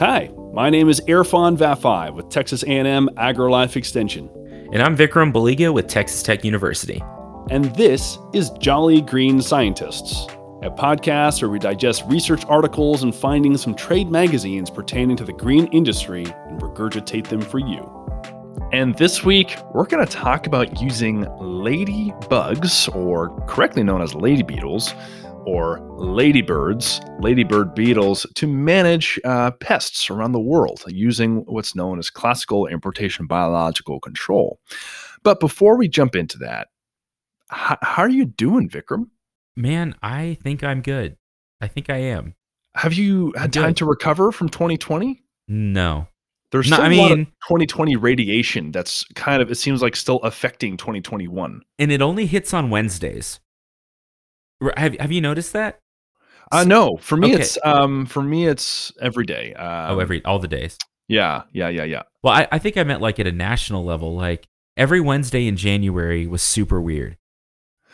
Hi, my name is Erfan Vafaie with Texas A&M AgriLife Extension. And I'm Vikram Baliga with Texas Tech University. And this is Jolly Green Scientists, a podcast where we digest research articles and findings from trade magazines pertaining to the green industry and regurgitate them for you. And this week, we're going to talk about using ladybugs, or correctly known as lady beetles, or ladybirds, ladybird beetles, to manage uh, pests around the world using what's known as classical importation biological control. But before we jump into that, h- how are you doing, Vikram? Man, I think I'm good. I think I am. Have you had time to recover from 2020? No. There's No, still I a lot of mean- 2020 radiation that's kind of, it seems like, still affecting 2021. And it only hits on Wednesdays. Have, have you noticed that? Uh, no, for me, Okay. it's um, for me, it's every day. Um, oh, every all the days. yeah, yeah, yeah, yeah. Well, I, I think I meant like at a national level. Like every Wednesday in January was super weird.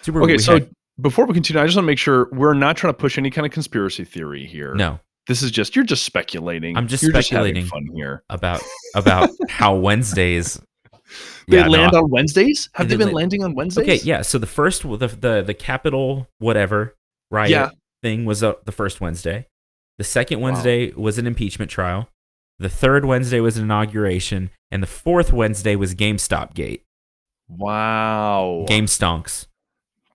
Super weird. Okay, we so had- before we continue, I just want to make sure we're not trying to push any kind of conspiracy theory here. no, this is just you're just speculating. I'm just you're speculating. Just fun here. about about how Wednesdays They Yeah, land on Wednesdays. Have They been land- landing on Wednesdays? Okay, yeah. So the first, the the the capital whatever riot Yeah. thing was uh, the first Wednesday. The second Wow. Wednesday was an impeachment trial. The third Wednesday was an inauguration, and the fourth Wednesday was GameStop Gate. Wow. Game stonks.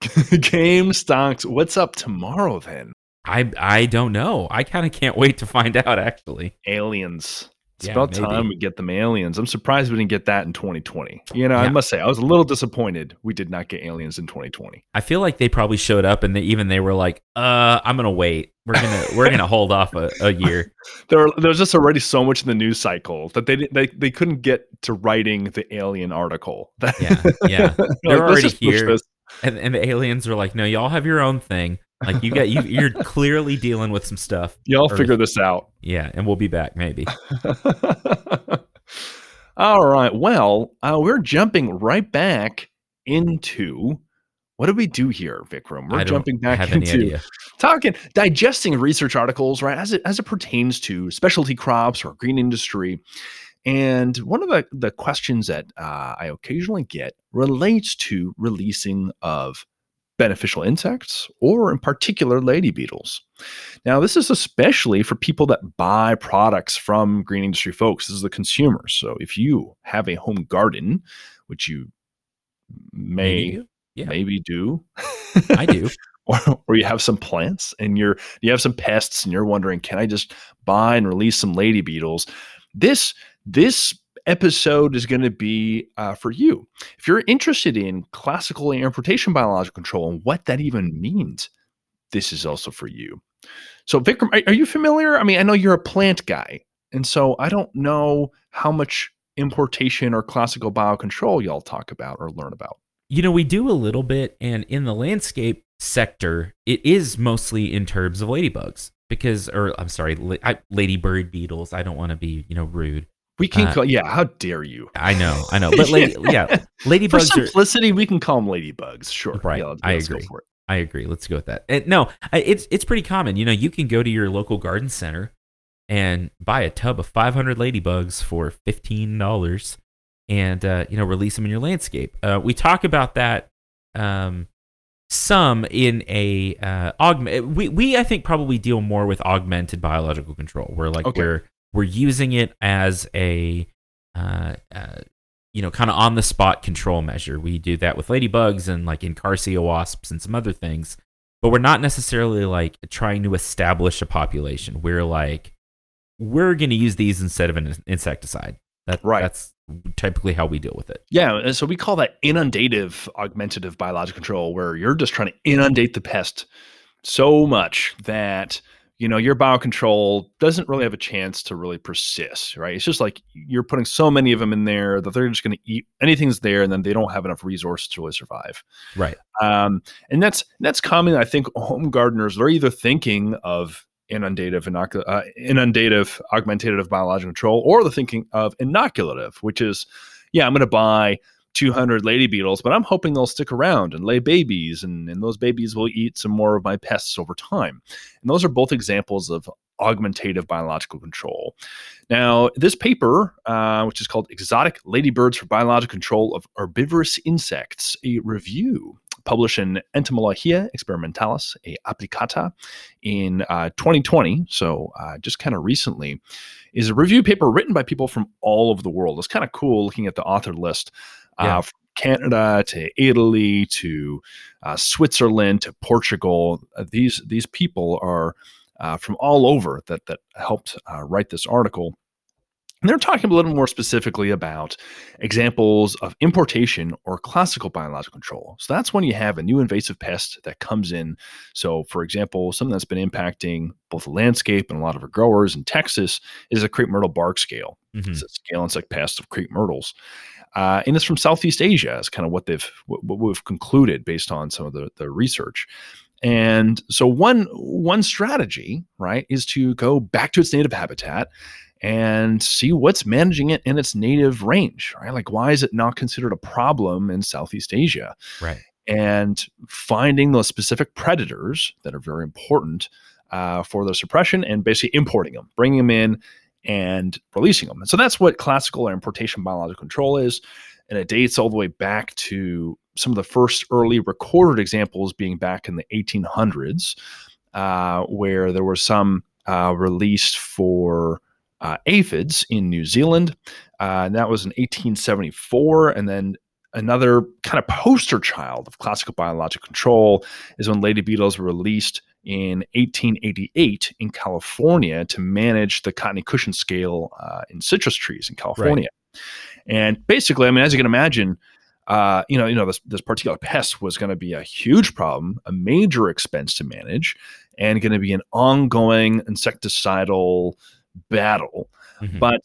Game stonks. What's up tomorrow then? I I don't know. I kind of can't wait to find out. Actually, Aliens. It's Yeah, about maybe. time we get them aliens. I'm surprised we didn't get that in 2020. You know, I must say, I was a little disappointed we did not get aliens in 2020. I feel like they probably showed up, and they even they were like, "Uh, I'm gonna wait. We're gonna we're gonna hold off a, a year." There, there's just already so much in the news cycle that they they they couldn't get to writing the alien article. Yeah, yeah. They're They're already here. And and the aliens are like, "No, y'all have your own thing. Like you got you you're clearly dealing with some stuff." Y'all figure this out. Yeah, and we'll be back maybe. All right. Well, uh, we're jumping right back into what do we do here, Vikram? We're jumping back into talking, digesting research articles, right? As it as it pertains to specialty crops or green industry. And one of the, the questions that uh, I occasionally get relates to releasing of beneficial insects, or in particular, lady beetles. Now, this is especially for people that buy products from green industry folks. This is the consumer. So, if you have a home garden, which you may Maybe. Yeah. maybe do, I do. or, or you have some plants and you're you have some pests and you're wondering, can I just buy and release some lady beetles? This this episode is going to be uh, for you. If you're interested in classical importation biological control and what that even means, this is also for you. So, Vikram, are, are you familiar? I mean, I know you're a plant guy, and so I don't know how much importation or classical biocontrol y'all talk about or learn about. You know, we do a little bit, and in the landscape sector, it is mostly in terms of ladybugs because, or I'm sorry, la- I, ladybird beetles. I don't want to be, you know, rude. We can Uh, call, yeah. How dare you? I know, I know, but lady, yeah, For ladybugs are. simplicity, we can call them ladybugs. Sure. Right, Yeah, I agree. for. I agree. Let's go with that. And no, it's it's pretty common. You know, you can go to your local garden center and buy a tub of 500 ladybugs for fifteen dollars, and uh, you know release them in your landscape. Uh, we talk about that um, some in a uh, augment. We we I think probably deal more with augmented biological control, where like Okay. we're we're using it as a uh, uh, you know, kind of on the spot control measure. We do that with ladybugs and like Encarsia wasps and some other things, but we're not necessarily like trying to establish a population. We're like, we're going to use these instead of an insecticide. That, Right. That's typically how we deal with it. Yeah, and so we call that inundative augmentative biological control, where you're just trying to inundate the pest so much that you know your biocontrol doesn't really have a chance to really persist, right? It's just like you're putting so many of them in there that they're just going to eat anything's there, and then they don't have enough resources to really survive. Right. Um, and that's that's common. I think home gardeners they're either thinking of inundative inocu- uh, inundative augmentative biological control, or they're thinking of inoculative, which is yeah, I'm going to buy 200 lady beetles, but I'm hoping they'll stick around and lay babies, and, and those babies will eat some more of my pests over time. And those are both examples of augmentative biological control. Now, this paper, uh, which is called Exotic Ladybirds for Biological Control of Herbivorous Insects, a review published in Entomologia Experimentalis e Applicata in uh, 2020, so uh, just kind of recently, is a review paper written by people from all over the world. It's kind of cool looking at the author list. Uh, from Canada to Italy to uh, Switzerland to Portugal. Uh, these these people are uh, from all over that that helped uh, write this article. And they're talking a little more specifically about examples of importation or classical biological control. So that's when you have a new invasive pest that comes in. So, for example, something that's been impacting both the landscape and a lot of our growers in Texas is a crepe myrtle bark scale. Mhm. It's a scale insect pest of crepe myrtles. Uh, and it's from Southeast Asia. Is kind of what they've what, what we've concluded based on some of the, the research. And so one one strategy, right, is to go back to its native habitat and see what's managing it in its native range, right? Like why is it not considered a problem in Southeast Asia? Right. And finding those specific predators that are very important uh, for the suppression and basically importing them, bringing them in and releasing them. And so that's what classical or importation biological control is. And it dates all the way back to some of the first early recorded examples being back in the 1800s, uh, where there were some uh, released for uh, aphids in New Zealand. Uh, and that was in 1874. And then another kind of poster child of classical biological control is when lady beetles were released in 1888 in California to manage the cottony cushion scale uh, in citrus trees in California. And basically, I mean, as you can imagine, uh, you know, you know, this this particular pest was going to be a huge problem, a major expense to manage, and going to be an ongoing insecticidal battle. Mhm. But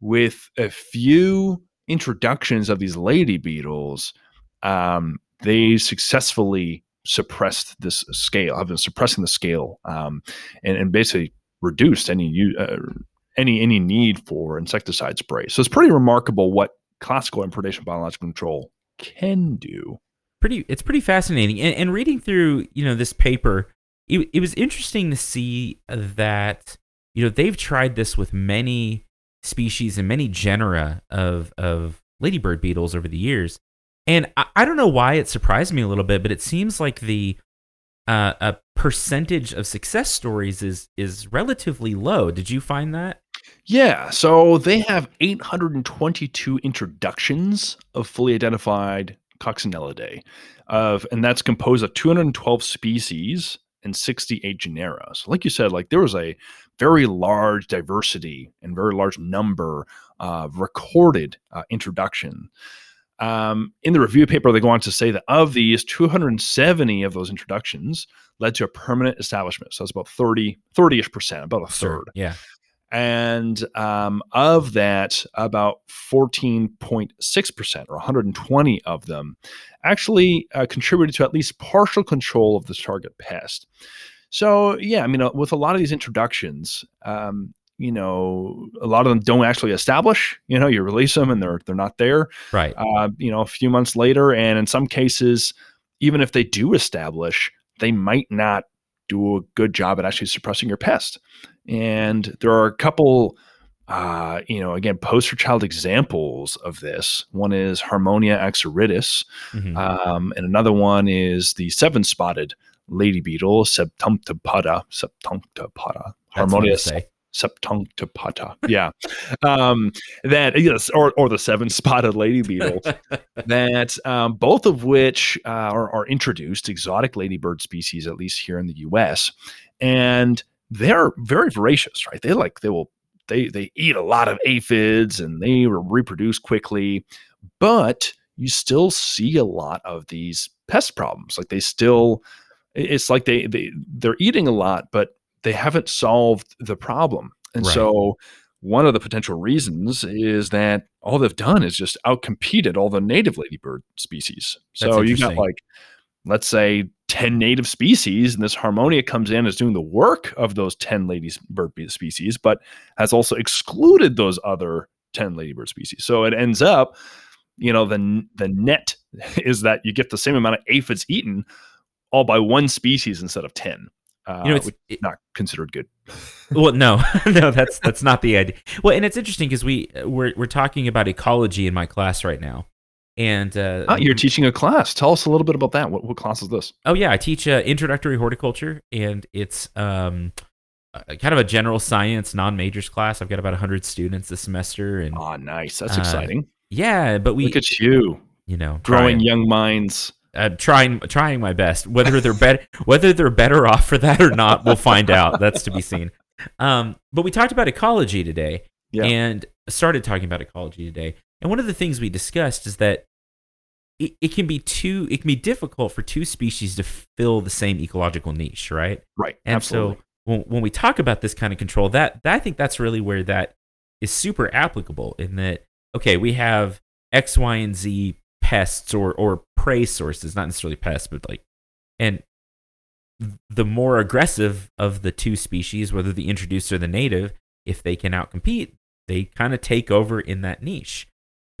with a few introductions of these lady beetles, um, they successfully suppressed this scale, have been suppressing the scale, um, and, and basically reduced any uh, any any need for insecticide spray. So it's pretty remarkable what classical importation biological control can do. pretty it's pretty fascinating and, and reading through you know this paper it, it was interesting to see that you know they've tried this with many species and many genera of of ladybird beetles over the years and i, I don't know why it surprised me a little bit but it seems like the uh, a percentage of success stories is is relatively low did you find that Yeah, so they have 822 introductions of fully identified Coccinellidae, of and that's composed of 212 species and 68 genera. So, like you said, like there was a very large diversity and very large number of recorded uh, introduction. Um, in the review paper, they go on to say that of these, 270 of those introductions led to a permanent establishment. So that's about 30, 30-ish percent, about a third yeah and um, of that, about 14.6%, or 120 of them, actually uh, contributed to at least partial control of the target pest. So, yeah, I mean, uh, with a lot of these introductions, um, you know, a lot of them don't actually establish. You know, you release them and they're they're not there. right Uh, you know, a few months later, and in some cases, even if they do establish, they might not do a good job at actually suppressing your pest. And there are a couple, uh, you know, again, poster child examples of this. One is Harmonia axyridis, Mhm. um, and another one is the seven spotted lady beetle, Septempunctata. Septempunctata. That's fun to Harmonia say. Septempunctata. Yeah. um, that, yes, or, or the seven spotted lady beetle that um, both of which uh, are, are introduced exotic ladybird species, at least here in the U.S. And they're very voracious, right? They like they will they they eat a lot of aphids and they reproduce quickly, but you still see a lot of these pest problems. Like they still, it's like they they they're eating a lot, but they haven't solved the problem. And Right. so one of the potential reasons is that all they've done is just outcompeted all the native ladybird species. That's So you got like, let's say 10 native species, and this Harmonia comes in as doing the work of those 10 ladybird species, but has also excluded those other 10 ladybird species. So it ends up you know, the the net is that you get the same amount of aphids eaten, all by one species instead of ten. Uh, You know, it's- is not considered good. well no no that's that's not the idea well and it's interesting because we we're, we're talking about ecology in my class right now and uh, Ah, you're teaching a class. Tell us a little bit about that. What, what class is this? oh yeah i teach uh, introductory horticulture and it's um kind of a general science non-majors class i've got about 100 students this semester and Ah, nice. That's Uh, exciting. yeah but we Look at you, you know growing young minds. Uh, trying trying my best whether they're better whether they're better off for that or not we'll find out that's to be seen um but we talked about ecology today Yeah. and started talking about ecology today. And one of the things we discussed is that it, it can be too it can be difficult for two species to fill the same ecological niche, right? Right. And Absolutely. so when, when we talk about this kind of control, that, that I think that's really where that is super applicable in that okay, we have X, Y, and Z pests or or prey sources, not necessarily pests, but like and the more aggressive of the two species, whether the introduced or the native, if they can outcompete, they kind of take over in that niche.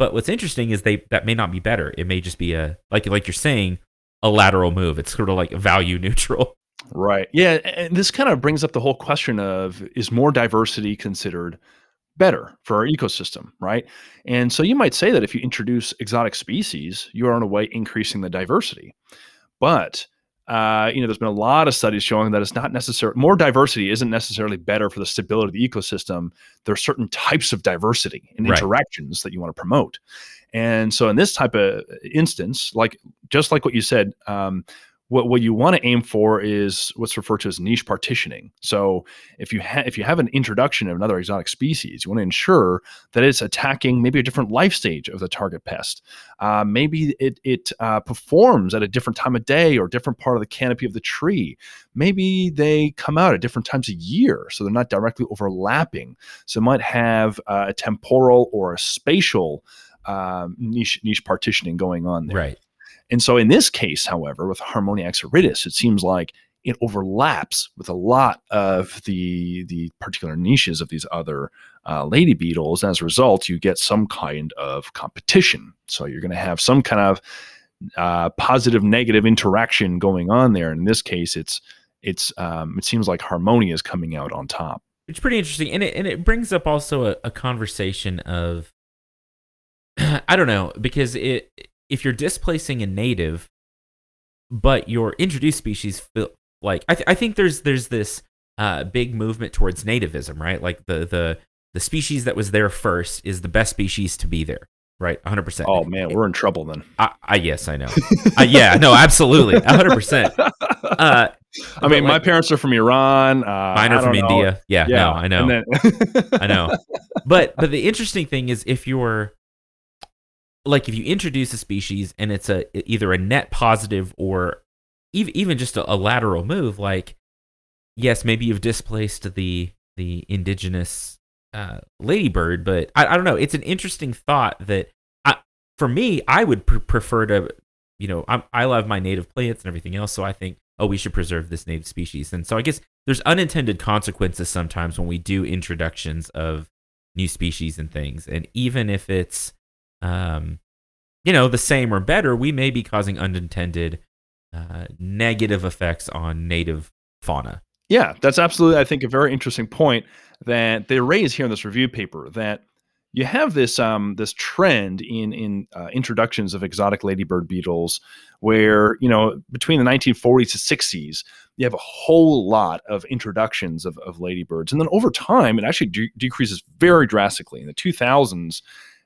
But what's interesting is they that may not be better. It may just be a like like you're saying a lateral move. It's sort of like value neutral. Right. Yeah. And this kind of brings up the whole question of is more diversity considered better for our ecosystem, right? And so you might say that if you introduce exotic species, you are in a way increasing the diversity. But uh, you know, there's been a lot of studies showing that it's not necessary. More diversity isn't necessarily better for the stability of the ecosystem. There are certain types of diversity and Right. interactions that you want to promote. And so, in this type of instance, like just like what you said, um, what what you want to aim for is what's referred to as niche partitioning. So if you if you have an introduction of another exotic species, you want to ensure that it's attacking maybe a different life stage of the target pest. Uh, maybe it it uh, performs at a different time of day or different part of the canopy of the tree. Maybe they come out at different times a year, so they're not directly overlapping. So it might have uh, a temporal or a spatial um, niche niche partitioning going on there. Right. And so in this case, however, with Harmonia axyridis, it seems like it overlaps with a lot of the the particular niches of these other uh, lady beetles. As a result, you get some kind of competition. So you're going to have some kind of uh, positive negative interaction going on there. In this case, it's it's um, it seems like Harmonia is coming out on top. It's pretty interesting, and it and it brings up also a, a conversation of I don't know because it if you're displacing a native, but your introduced species feel like I, th- I think there's there's this uh, big movement towards nativism, right? Like the the the species that was there first is the best species to be there, right? 100. percent Oh man, we're in trouble then. I, I yes, I know. uh, yeah, no, absolutely, 100. percent Uh, I mean, but, my parents are from Iran. Uh, mine are from know. India. Yeah, Yeah, no, I know. then- I know. But but the interesting thing is if you're like if you introduce a species and it's a either a net positive or even even just a, a lateral move, like yes, maybe you've displaced the the indigenous uh, ladybird, but I, I don't know. It's an interesting thought that I, for me, I would pr- prefer to, you know, I'm, I love my native plants and everything else, so I think oh, we should preserve this native species. And so I guess there's unintended consequences sometimes when we do introductions of new species and things. And even if it's, um, you know, the same or better, we may be causing unintended uh, negative effects on native fauna. Yeah, that's absolutely, I think, a very interesting point that they raise here in this review paper. That you have this um, this trend in in uh, introductions of exotic ladybird beetles, where you know between the 1940s to 60s, you have a whole lot of introductions of, of ladybirds, and then over time, it actually de- decreases very drastically. In the 2000s,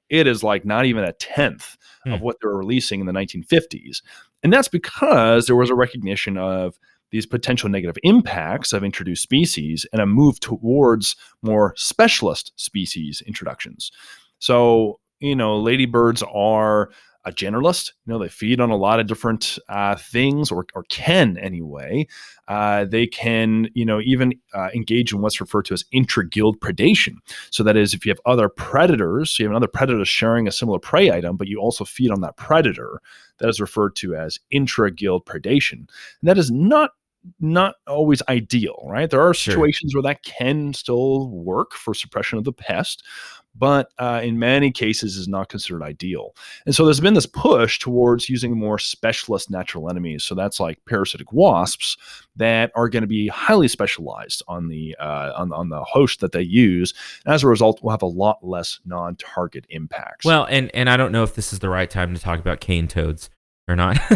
it is like not even a tenth of Hmm. what they were releasing in the 1950s, and that's because there was a recognition of these potential negative impacts of introduced species and a move towards more specialist species introductions. So, you know, ladybirds are a generalist. You know, they feed on a lot of different uh, things, or, or can anyway. Uh, they can, you know, even uh, engage in what's referred to as intra-guild predation. So that is, if you have other predators, you have another predator sharing a similar prey item, but you also feed on that predator. That is referred to as intra-guild predation, and that is not not always ideal, right? There are Sure. situations where that can still work for suppression of the pest, but uh, in many cases is not considered ideal. And so there's been this push towards using more specialist natural enemies. So that's like parasitic wasps that are going to be highly specialized on the uh, on, on the host that they use. And as a result, we'll have a lot less non-target impacts. Well, and and I don't know if this is the right time to talk about cane toads or not.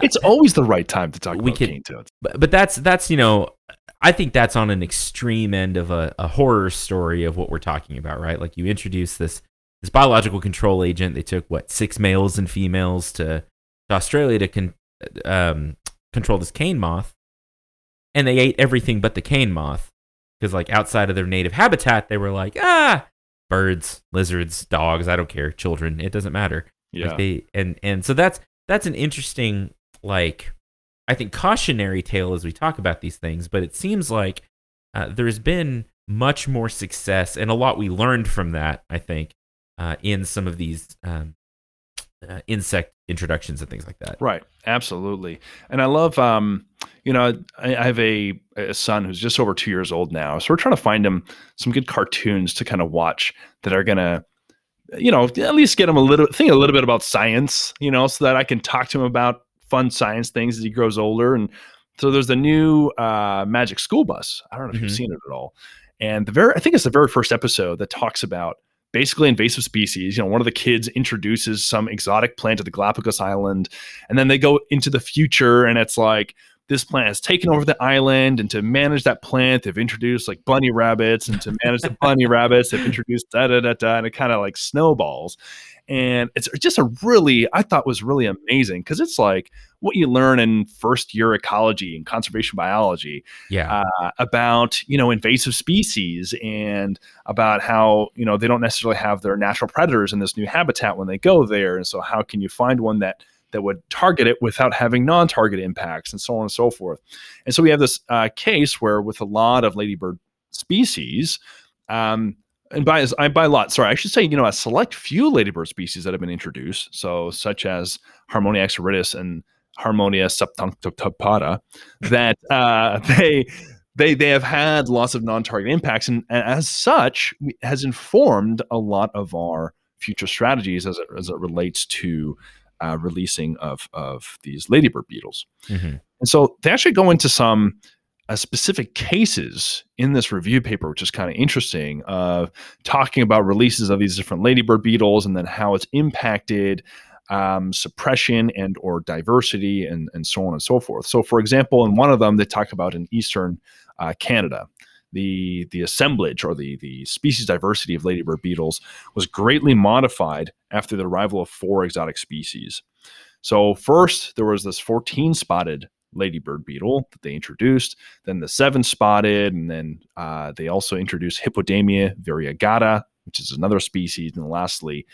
it's always the right time to talk We about could- cane toads. but, but that's that's you know i think that's on an extreme end of a, a horror story of what we're talking about right? Like you introduce this this biological control agent. They took what six males and females to, to australia to con, um, control this cane moth and they ate everything but the cane moth. Because like outside of their native habitat they were like ah birds lizards dogs i don't care children it doesn't matter. Yeah. like they and and so that's that's an interesting like I think cautionary tale as we talk about these things, but it seems like uh, there's been much more success and a lot we learned from that. I think uh, in some of these um, uh, insect introductions and things like that. Right. Absolutely. And I love, um, you know, I, I have a, a son who's just over two years old now. So we're trying to find him some good cartoons to kind of watch that are going to, you know, at least get him a little, think a little bit about science, you know, so that I can talk to him about fun science things as he grows older. And so there's the new uh, Magic School Bus. I don't know if you've Mhm. seen it at all. And the very, I think it's the very first episode that talks about basically invasive species. You know, one of the kids introduces some exotic plant to the Galapagos Island, and then they go into the future, and it's like this plant has taken over the island, and to manage that plant, they've introduced like bunny rabbits, and to manage the bunny rabbits, they've introduced da da da da, and it kind of like snowballs. And it's just a really, I thought was really amazing because it's like what you learn in first year ecology and conservation biology Yeah. uh, about you know invasive species and about how you know they don't necessarily have their natural predators in this new habitat when they go there and so how can you find one that that would target it without having non-target impacts and so on and so forth. And so we have this uh, case where with a lot of ladybird species um, and by by a lot, sorry, I should say, you know, a select few ladybird species that have been introduced, so such as Harmonia axyridis and Harmonia subpunctata, that uh, they they they have had lots of non-target impacts, and, and as such, has informed a lot of our future strategies as it, as it relates to uh, releasing of of these ladybird beetles. Mhm. And so they actually go into some uh, specific cases in this review paper, which is kind of interesting, of talking about releases of these different ladybird beetles and then how it's impacted um, suppression and or diversity and, and so on and so forth. So, for example, in one of them, they talk about in eastern uh, Canada, the the assemblage or the the species diversity of ladybird beetles was greatly modified after the arrival of four exotic species. So first, there was this 14 spotted ladybird beetle that they introduced, then the seven spotted, and then uh, they also introduced Hippodamia variegata, which is another species, and lastly,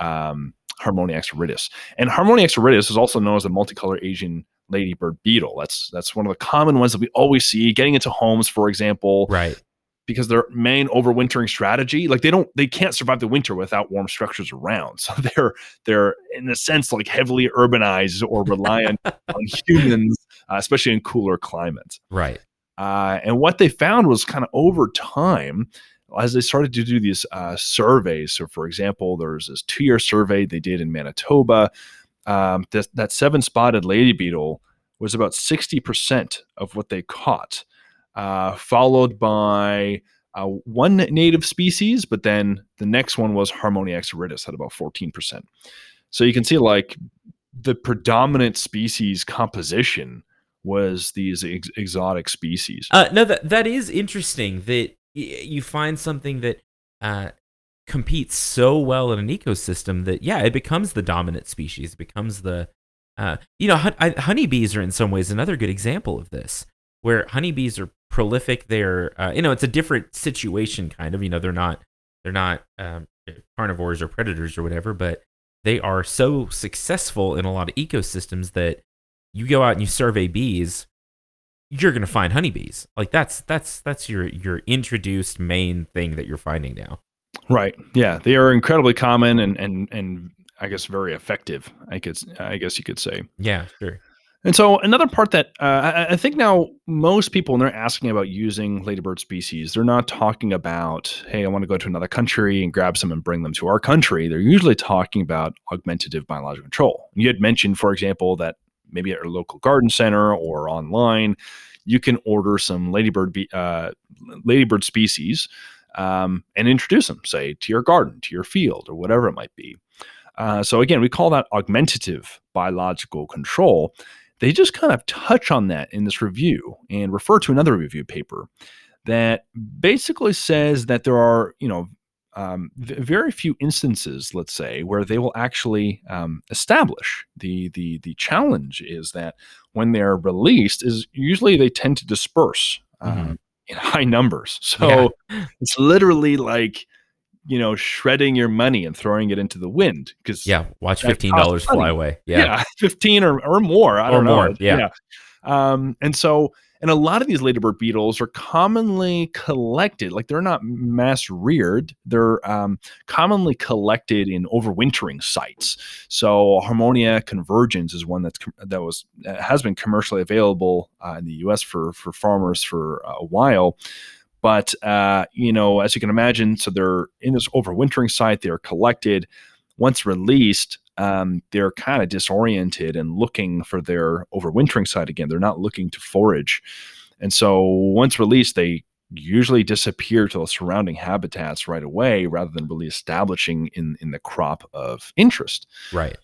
um, Harmonia axyridis. And Harmonia axyridis is also known as the multicolored Asian ladybird beetle. That's that's one of the common ones that we always see getting into homes, for example, Right. because their main overwintering strategy, like they don't, they can't survive the winter without warm structures around. So they're they're in a sense like heavily urbanized or reliant on humans, uh, especially in cooler climates. Right. Uh, and what they found was kind of over time, as they started to do these uh, surveys. So, for example, there was this two-year survey they did in Manitoba. Um, that, that seven-spotted lady beetle was about sixty percent of what they caught, uh, followed by uh, one native species, but then the next one was Harmonia axyridis at about fourteen percent. So you can see like the predominant species composition was these ex- exotic species. Uh, no, that that is interesting that y- you find something that uh, competes so well in an ecosystem that yeah, it becomes the dominant species. It becomes the uh, you know, hun- I, honeybees are in some ways another good example of this, where honeybees are prolific. They're uh, you know, it's a different situation, kind of. You know, they're not they're not um, carnivores or predators or whatever, but they are so successful in a lot of ecosystems that you go out and you survey bees you're going to find honeybees. Like that's that's that's your your introduced main thing that you're finding now. Right. Yeah, they are incredibly common and and and I guess very effective. I guess I guess you could say. Yeah, sure. And so another part that uh, I, I think now most people when they're asking about using ladybird species, they're not talking about, hey, I want to go to another country and grab some and bring them to our country. They're usually talking about augmentative biological control. You had mentioned, for example, that maybe at your local garden center or online, you can order some ladybird be, uh, ladybird species um, and introduce them, say, to your garden, to your field, or whatever it might be. Uh, so again, we call that augmentative biological control they just kind of touch on that in this review and refer to another review paper that basically says that there are, you know, um, very few instances, let's say, where they will actually um, establish the the the challenge is that when they're released, is usually they tend to disperse um, mm-hmm. In high numbers. So yeah. it's literally like you know, shredding your money and throwing it into the wind. Because yeah, watch fifteen dollars fly away. Yeah, yeah fifteen or, or more. I or don't more, know. Yeah. yeah. Um, and so, and a lot of these ladybird beetles are commonly collected, like they're not mass reared. They're um, commonly collected in overwintering sites. So Harmonia convergens is one that's that was has been commercially available uh, in the U.S. for for farmers for a while. But uh, you know, as you can imagine, so they're in this overwintering site. They're collected. Once released, um, they're kind of disoriented and looking for their overwintering site again. They're not looking to forage, and so once released, they usually disappear to the surrounding habitats right away, rather than really establishing in in the crop of interest. Right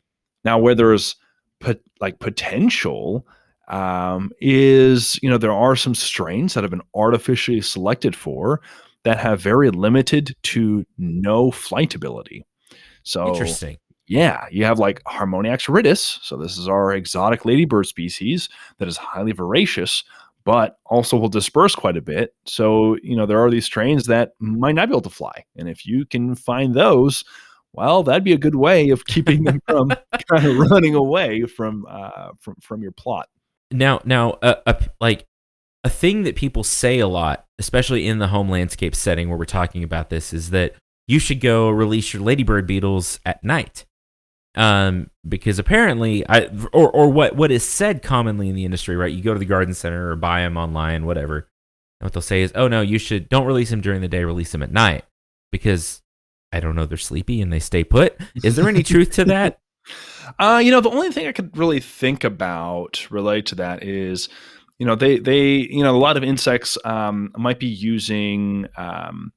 now, where there's pot- like potential um, is you know there are some strains that have been artificially selected for that have very limited to no flight ability. So interesting. Yeah, you have like Harmonia axyridis. So this is our exotic ladybird species that is highly voracious, but also will disperse quite a bit. So you know there are these strains that might not be able to fly, and if you can find those, well, that'd be a good way of keeping them from kind of running away from uh, from from your plot. Now, now, uh, uh, like a thing that people say a lot, especially in the home landscape setting where we're talking about this, is that you should go release your ladybird beetles at night. Um, because apparently, I or or what what is said commonly in the industry, right? You go to the garden center or buy them online, whatever. And what they'll say is, "Oh no, you should don't release them during the day, release them at night," because I don't know, they're sleepy and they stay put. Is there any truth to that? Uh, you know, the only thing I could really think about relate to that is, you know, they they you know a lot of insects um, might be using um,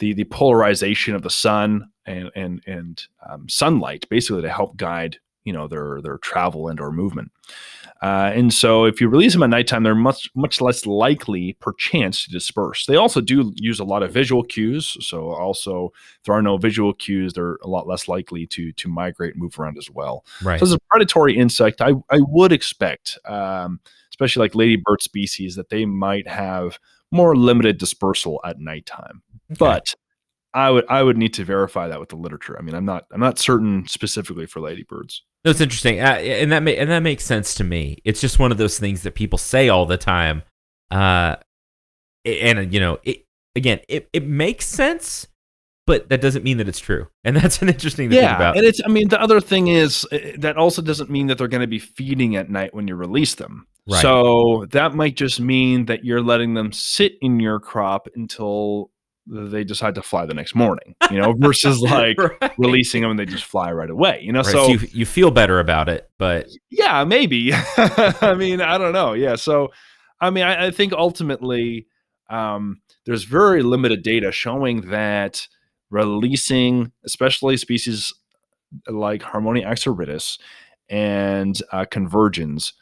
the the polarization of the sun and and and um, sunlight basically to help guide you know their their travel and or movement. Uh, and so if you release them at nighttime, they're much much less likely, perchance, to disperse. They also do use a lot of visual cues. So also, if there are no visual cues, they're a lot less likely to to migrate and move around as well. Right. So as a predatory insect, I I would expect, um, especially like ladybird species, that they might have more limited dispersal at nighttime. Okay. But I would I would need to verify that with the literature. I mean, I'm not I'm not certain specifically for ladybirds. That's interesting, uh, and that ma- and that makes sense to me. It's just one of those things that people say all the time, uh, and you know, it, again, it it makes sense, but that doesn't mean that it's true, and that's an interesting thing yeah, about. and it's I mean the other thing is uh, that also doesn't mean that they're going to be feeding at night when you release them. Right. So that might just mean that you're letting them sit in your crop until they decide to fly the next morning, you know, versus like right. releasing them and they just fly right away, you know. Right. So, so you, you feel better about it, but yeah, maybe. I mean, I don't know. Yeah. So, I mean, I, I think ultimately um, there's very limited data showing that releasing, especially species like Harmonia axyridis and uh, convergens,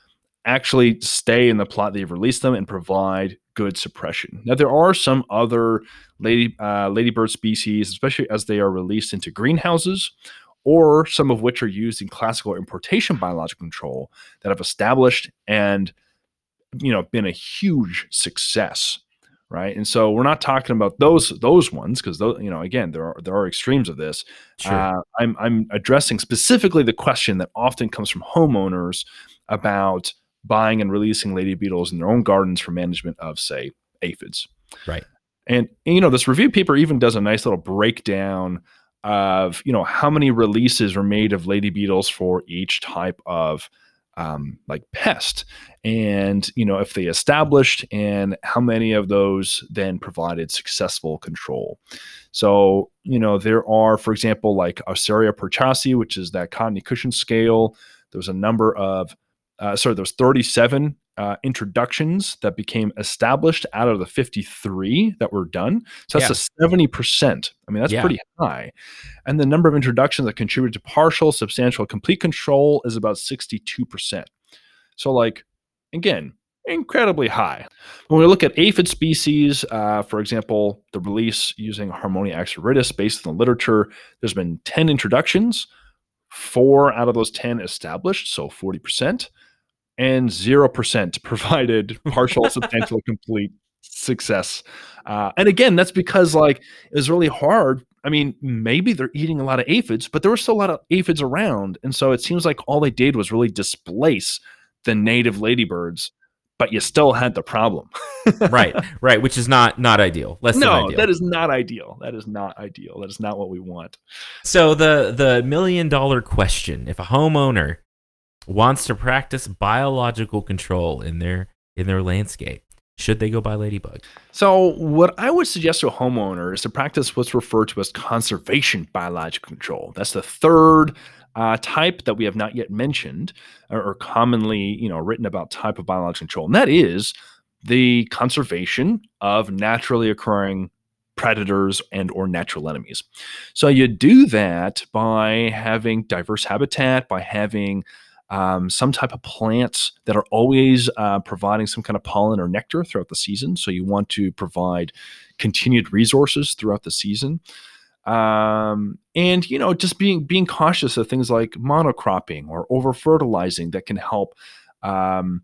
actually stay in the plot that you've released them and provide good suppression. Now, there are some other lady uh, ladybird species, especially as they are released into greenhouses, or some of which are used in classical importation biological control that have established and you know been a huge success right and so we're not talking about those those ones because those you know again there are there are extremes of this sure. uh, i'm i'm addressing specifically the question that often comes from homeowners about buying and releasing lady beetles in their own gardens for management of, say, aphids. Right. And, and, you know, this review paper even does a nice little breakdown of, you know, how many releases are made of lady beetles for each type of um, like pest and you know if they established and how many of those then provided successful control so you know there are for example like Icerya purchasi which is that cottony cushion scale there's a number of uh, sorry there's 37 uh, introductions that became established out of the 53 that were done. So that's yeah. a 70%. I mean, that's yeah. pretty high. And the number of introductions that contributed to partial, substantial, complete control is about 62%. So, like, again, incredibly high. When we look at aphid species, uh, for example, the release using Harmonia axyridis based on the literature, there's been 10 introductions, four out of those 10 established, so 40% and 0% provided partial, substantial, complete success. Uh, and again, that's because like it was really hard. I mean, maybe they're eating a lot of aphids, but there were still a lot of aphids around. And so it seems like all they did was really displace the native ladybirds, but you still had the problem. right, right, which is not not ideal. Less no, ideal. that is not ideal. That is not ideal. That is not what we want. So the the million dollar question: If a homeowner wants to practice biological control in their in their landscape. Should they go buy ladybug? So what i would suggest to a homeowner is to practice what's referred to as conservation biological control. That's the third uh, type that we have not yet mentioned or, or commonly you know written about type of biological control and that is the conservation of naturally occurring predators and or natural enemies. So you do that by having diverse habitat by having um, some type of plants that are always uh, providing some kind of pollen or nectar throughout the season. So you want to provide continued resources throughout the season. Um, and you know, just being being cautious of things like monocropping or over fertilizing that can help um,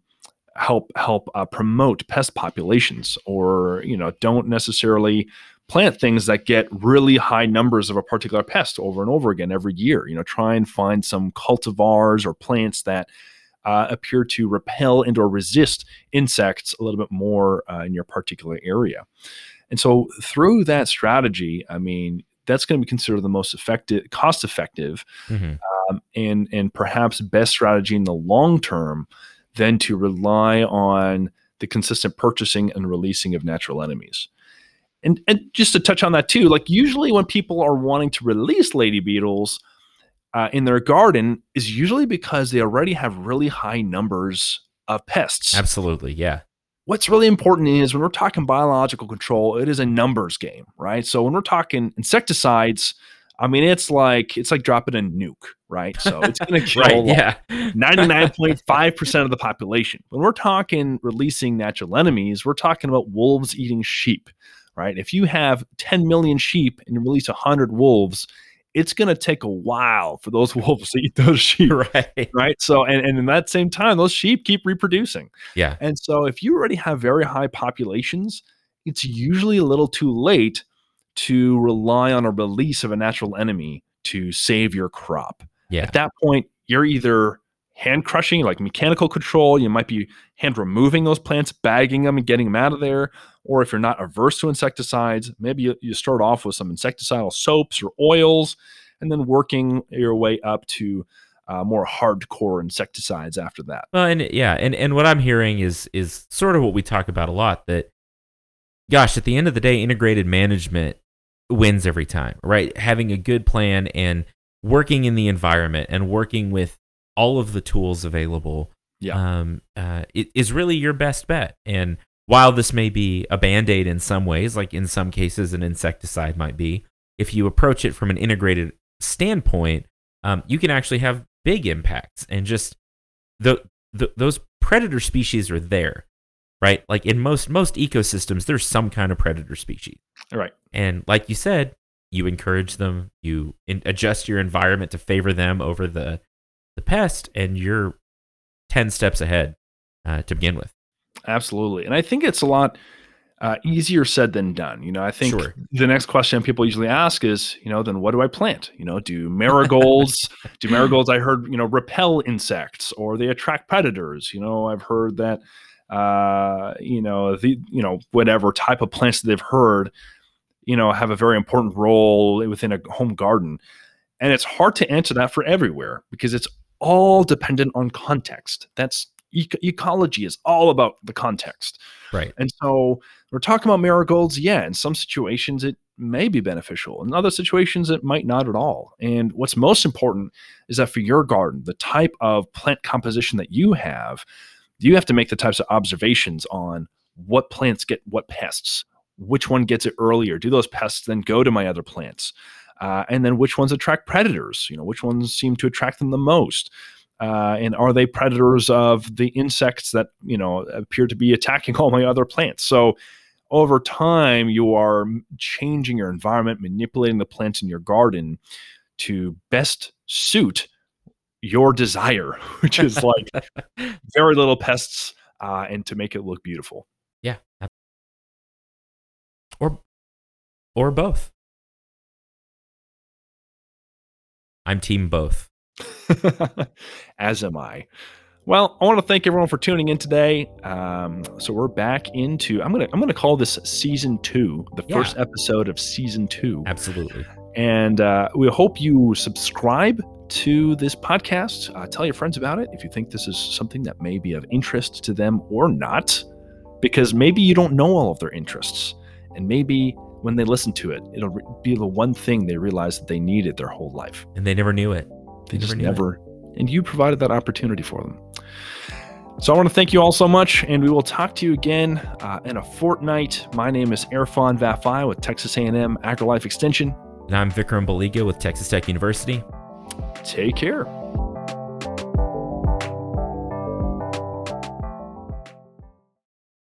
help help uh, promote pest populations, or you know, don't necessarily plant things that get really high numbers of a particular pest over and over again every year. You know, try and find some cultivars or plants that uh, appear to repel and or resist insects a little bit more uh, in your particular area. And so through that strategy, I mean, that's going to be considered the most effective, cost effective, mm-hmm. um, and and perhaps best strategy in the long term than to rely on the consistent purchasing and releasing of natural enemies and and just to touch on that too, like usually when people are wanting to release lady beetles uh, in their garden, is usually because they already have really high numbers of pests. Absolutely, yeah. What's really important is when we're talking biological control, it is a numbers game, right? So when we're talking insecticides, I mean, it's like it's like dropping a nuke, right? So it's going to kill right, yeah. 99.5% of the population. When we're talking releasing natural enemies, we're talking about wolves eating sheep right? If you have 10 million sheep and you release 100 wolves, it's going to take a while for those wolves to eat those sheep. Right. Right. So, and, and in that same time, those sheep keep reproducing. Yeah. And so, if you already have very high populations, it's usually a little too late to rely on a release of a natural enemy to save your crop. Yeah. At that point, you're either hand crushing, like mechanical control. You might be hand removing those plants, bagging them, and getting them out of there. Or if you're not averse to insecticides, maybe you, you start off with some insecticidal soaps or oils, and then working your way up to uh, more hardcore insecticides after that. Well, and yeah, and and what I'm hearing is is sort of what we talk about a lot. That, gosh, at the end of the day, integrated management wins every time, right? Having a good plan and working in the environment and working with all of the tools available yeah. um, uh, it is really your best bet. And while this may be a band aid in some ways, like in some cases an insecticide might be, if you approach it from an integrated standpoint, um, you can actually have big impacts. And just the, the those predator species are there, right? Like in most most ecosystems, there's some kind of predator species, right? And like you said, you encourage them, you in, adjust your environment to favor them over the the pest, and you're 10 steps ahead uh, to begin with. Absolutely. And I think it's a lot uh, easier said than done. You know, I think sure. the next question people usually ask is, you know, then what do I plant? You know, do marigolds, do marigolds, I heard, you know, repel insects or they attract predators? You know, I've heard that, uh, you know, the, you know, whatever type of plants that they've heard, you know, have a very important role within a home garden. And it's hard to answer that for everywhere because it's all dependent on context. That's ecology is all about the context. Right. And so we're talking about marigolds. Yeah, in some situations it may be beneficial. In other situations, it might not at all. And what's most important is that for your garden, the type of plant composition that you have, you have to make the types of observations on what plants get what pests, which one gets it earlier. Do those pests then go to my other plants? Uh, and then which ones attract predators? You know, which ones seem to attract them the most? Uh, and are they predators of the insects that you know appear to be attacking all my other plants? So over time, you are changing your environment, manipulating the plants in your garden to best suit your desire, which is like very little pests uh, and to make it look beautiful. Yeah. Or or both. I'm team both. As am I. Well, I want to thank everyone for tuning in today. Um, so we're back into I'm gonna I'm gonna call this season two, the Yeah. first episode of season two, Absolutely. and uh, we hope you subscribe to this podcast. Uh, tell your friends about it if you think this is something that may be of interest to them or not, because maybe you don't know all of their interests, and maybe when they listen to it, it'll be the one thing they realize that they needed their whole life. And they never knew it. They just never, and you provided that opportunity for them. So I want to thank you all so much, and we will talk to you again uh, in a fortnight. My name is Erfan Vafaie with Texas A&M AgriLife Extension. And I'm Vikram Baliga with Texas Tech University. Take care.